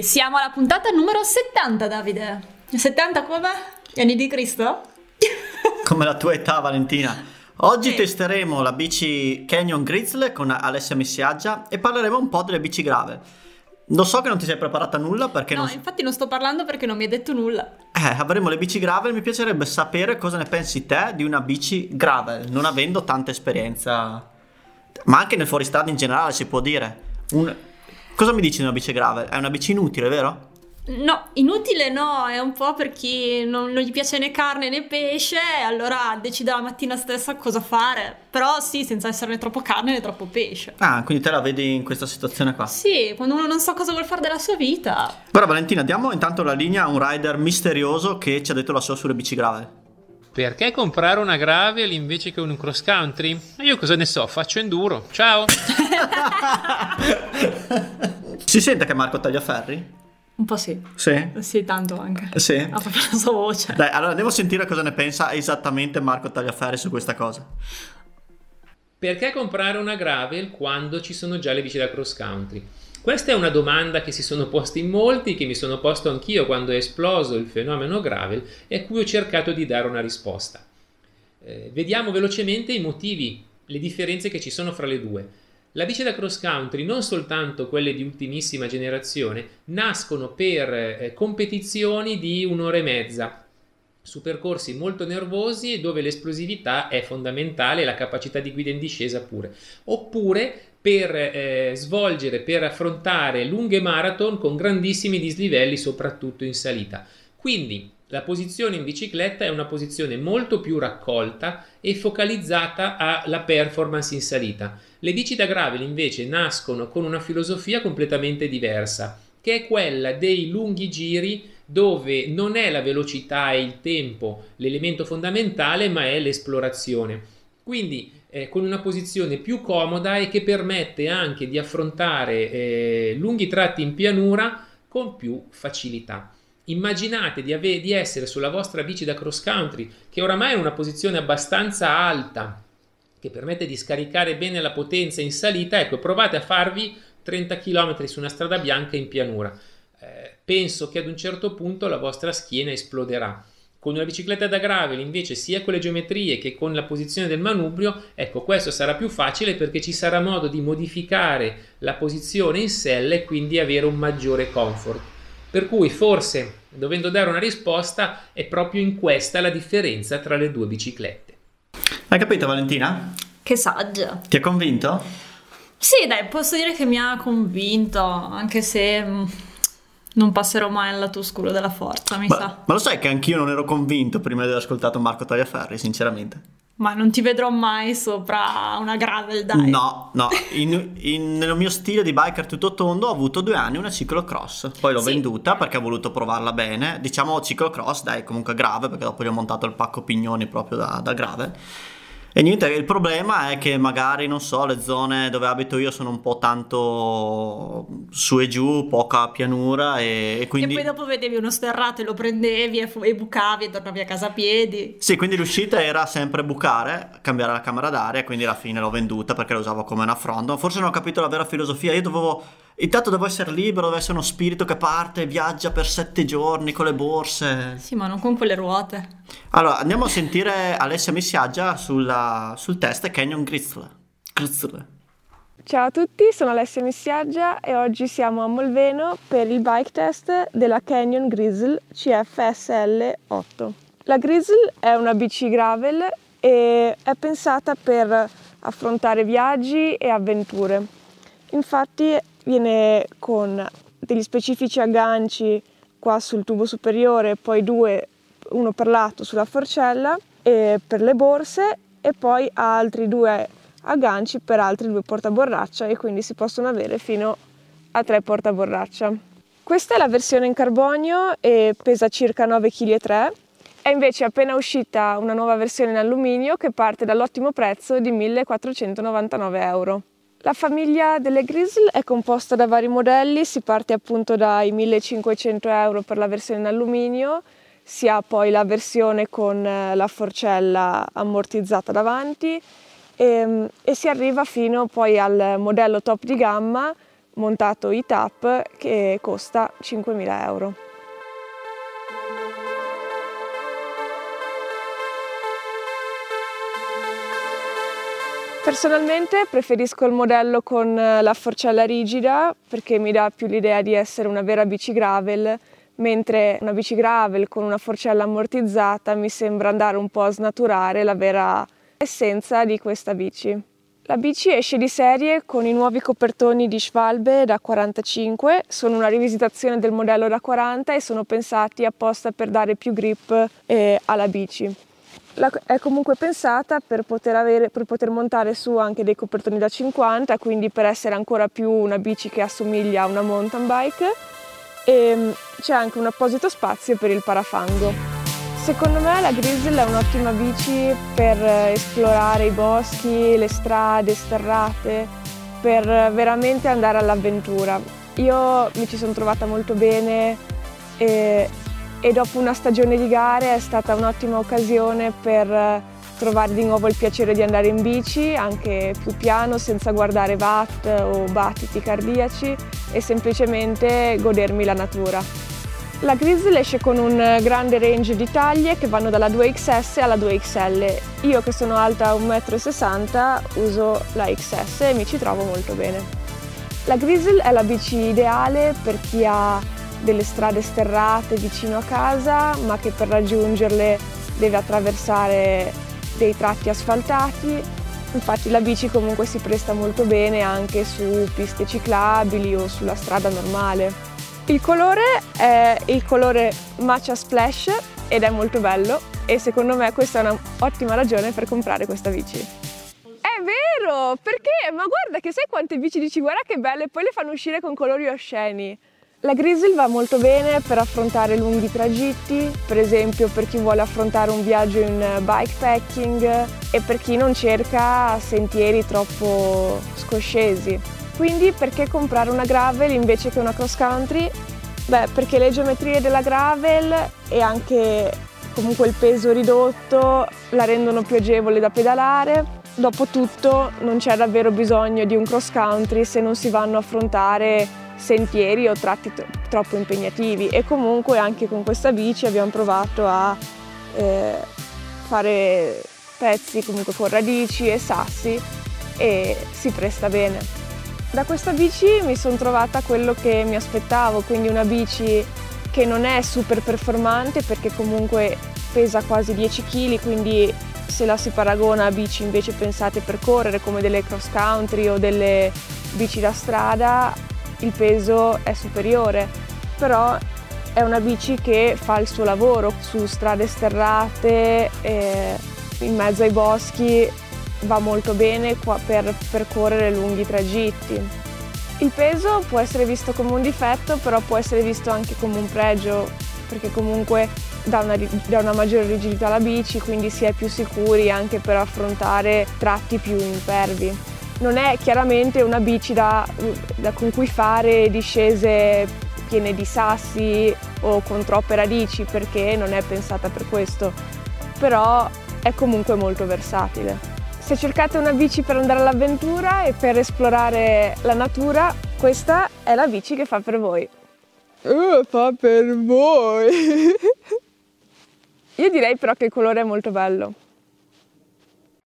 E siamo alla puntata numero 70, Davide. 70 come? Gli anni di Cristo? Come la tua età, Valentina. Oggi sì. testeremo la bici Canyon Grizzly con Alessia Missiaggia e parleremo un po' delle bici grave. Lo so che non ti sei preparata nulla perché... No, non... infatti non sto parlando perché non mi hai detto nulla. Eh, avremo le bici gravel, mi piacerebbe sapere cosa ne pensi te di una bici gravel, non avendo tanta esperienza, ma anche nel fuoristrada in generale si può dire. Un... Cosa mi dici di una bici gravel? È una bici inutile, vero? No, inutile no, è un po' per chi non, non, gli piace né carne né pesce, allora decide la mattina stessa cosa fare. Però sì, senza essere né troppo carne né troppo pesce. Ah, quindi te la vedi in questa situazione qua? Sì, quando uno non sa cosa vuole fare della sua vita. Però Valentina, diamo intanto la linea a un rider misterioso che ci ha detto la sua sulle bici gravel. Perché comprare una gravel invece che un cross country? Io cosa ne so, faccio enduro. Ciao! si sente che Marco Tagliaferri? Un po' sì. Sì? Sì, tanto anche. Sì? Ha proprio la sua voce. Dai, allora andiamo a sentire cosa ne pensa esattamente Marco Tagliaferri su questa cosa. Perché comprare una gravel quando ci sono già le bici da cross country? Questa è una domanda che si sono posti in molti, che mi sono posto anch'io quando è esploso il fenomeno gravel e a cui ho cercato di dare una risposta. Eh, vediamo velocemente i motivi, le differenze che ci sono fra le due. La bici da cross country, non soltanto quelle di ultimissima generazione, nascono per eh, competizioni di un'ora e mezza, su percorsi molto nervosi dove l'esplosività è fondamentale e la capacità di guida in discesa pure. Oppure per eh, svolgere, per affrontare lunghe marathon con grandissimi dislivelli, soprattutto in salita. Quindi la posizione in bicicletta è una posizione molto più raccolta e focalizzata alla performance in salita. Le bici da gravel invece nascono con una filosofia completamente diversa, che è quella dei lunghi giri dove non è la velocità e il tempo l'elemento fondamentale, ma è l'esplorazione. Quindi eh, con una posizione più comoda e che permette anche di affrontare eh, lunghi tratti in pianura con più facilità immaginate di, ave- di essere sulla vostra bici da cross country, che oramai è una posizione abbastanza alta, che permette di scaricare bene la potenza in salita, ecco, provate a farvi 30 km su una strada bianca in pianura. Eh, penso che ad un certo punto la vostra schiena esploderà. Con una bicicletta da gravel invece sia con le geometrie che con la posizione del manubrio, ecco questo sarà più facile perché ci sarà modo di modificare la posizione in sella e quindi avere un maggiore comfort. Per cui forse, dovendo dare una risposta, è proprio in questa la differenza tra le due biciclette. Hai capito Valentina? Che saggia. Ti ha convinto? Sì, dai, posso dire che mi ha convinto, anche se mm, non passerò mai al lato oscuro della forza, mi ma, sa. Ma lo sai che anch'io non ero convinto prima di aver ascoltato Marco Tagliaferri, sinceramente. Ma non ti vedrò mai sopra una gravel, dai. No, no. In, in, nel mio stile di biker tutto tondo ho avuto due anni una ciclocross. Poi l'ho sì. venduta perché ho voluto provarla bene. Diciamo ciclocross, dai, comunque grave, perché dopo gli ho montato il pacco pignoni proprio da, da grave. E niente, il problema è che magari, non so, le zone dove abito io sono un po' tanto su e giù, poca pianura e, e quindi... E poi dopo vedevi uno sterrato e lo prendevi e, fu- e bucavi e tornavi a casa a piedi. Sì, quindi l'uscita era sempre bucare, cambiare la camera d'aria, quindi alla fine l'ho venduta perché la usavo come una fronda. Forse non ho capito la vera filosofia, io dovevo Intanto devo essere libero, devo essere uno spirito che parte, viaggia per sette giorni con le borse. Sì, ma non con quelle ruote. Allora, andiamo a sentire Alessia Missiaggia sulla, sul test Canyon Grizzly. Grizzly. Ciao a tutti, sono Alessia Missiaggia e oggi siamo a Molveno per il bike test della Canyon Grizzly CFSL 8. La Grizzly è una bici gravel e è pensata per affrontare viaggi e avventure. Infatti viene con degli specifici agganci qua sul tubo superiore, poi due, uno per lato sulla forcella e per le borse e poi altri due agganci per altri due portaborraccia e quindi si possono avere fino a tre portaborraccia. Questa è la versione in carbonio e pesa circa 9,3 kg. È invece appena uscita una nuova versione in alluminio che parte dall'ottimo prezzo di 1499 euro. La famiglia delle Grizzle è composta da vari modelli, si parte appunto dai 1500 euro per la versione in alluminio, si ha poi la versione con eh, la forcella ammortizzata davanti e, ehm, e si arriva fino poi al modello top di gamma montato ITAP che costa 5.000 euro. Personalmente preferisco il modello con la forcella rigida perché mi dà più l'idea di essere una vera bici gravel, mentre una bici gravel con una forcella ammortizzata mi sembra andare un po' a snaturare la vera essenza di questa bici. La bici esce di serie con i nuovi copertoni di Schwalbe da 45, sono una rivisitazione del modello da 40 e sono pensati apposta per dare più grip eh, alla bici la, è comunque pensata per poter, avere, per poter montare su anche dei copertoni da 50, quindi per essere ancora più una bici che assomiglia a una mountain bike e mm, c'è anche un apposito spazio per il parafango. Secondo me la Grizzle è un'ottima bici per esplorare i boschi, le strade sterrate, per veramente andare all'avventura. Io mi ci sono trovata molto bene e e dopo una stagione di gare è stata un'ottima occasione per eh, trovare di nuovo il piacere di andare in bici, anche più piano, senza guardare watt o battiti cardiaci e semplicemente godermi la natura. La Grizzly esce con un grande range di taglie che vanno dalla 2XS alla 2XL. Io che sono alta 1,60 m uso la XS e mi ci trovo molto bene. La Grizzly è la bici ideale per chi ha delle strade sterrate vicino a casa, ma che per raggiungerle deve attraversare dei tratti asfaltati. Infatti la bici comunque si presta molto bene anche su piste ciclabili o sulla strada normale. Il colore è il colore Matcha Splash ed è molto bello e secondo me questa è un'ottima ragione per comprare questa bici. È vero! Perché? Ma guarda che sai quante bici dici guarda che belle e poi le fanno uscire con colori osceni. La Grizzly va molto bene per affrontare lunghi tragitti, per esempio per chi vuole affrontare un viaggio in bikepacking e per chi non cerca sentieri troppo scoscesi. Quindi perché comprare una gravel invece che una cross country? Beh, perché le geometrie della gravel e anche comunque il peso ridotto la rendono più agevole da pedalare. Dopotutto non c'è davvero bisogno di un cross country se non si vanno a affrontare sentieri o tratti troppo impegnativi e comunque anche con questa bici abbiamo provato a eh, fare pezzi comunque con radici e sassi e si presta bene. Da questa bici mi sono trovata quello che mi aspettavo, quindi una bici che non è super performante perché comunque pesa quasi 10 kg, quindi se la si paragona a bici invece pensate per correre come delle cross country o delle bici da strada, il peso è superiore, però è una bici che fa il suo lavoro su strade sterrate, in mezzo ai boschi, va molto bene per percorrere lunghi tragitti. Il peso può essere visto come un difetto, però può essere visto anche come un pregio, perché comunque dà una, dà una maggiore rigidità alla bici, quindi si è più sicuri anche per affrontare tratti più impervi non è chiaramente una bici da, da, con cui fare discese piene di sassi o con troppe radici perché non è pensata per questo, però è comunque molto versatile. Se cercate una bici per andare all'avventura e per esplorare la natura, questa è la bici che fa per voi. Uh, fa per voi! Io direi però che il colore è molto bello.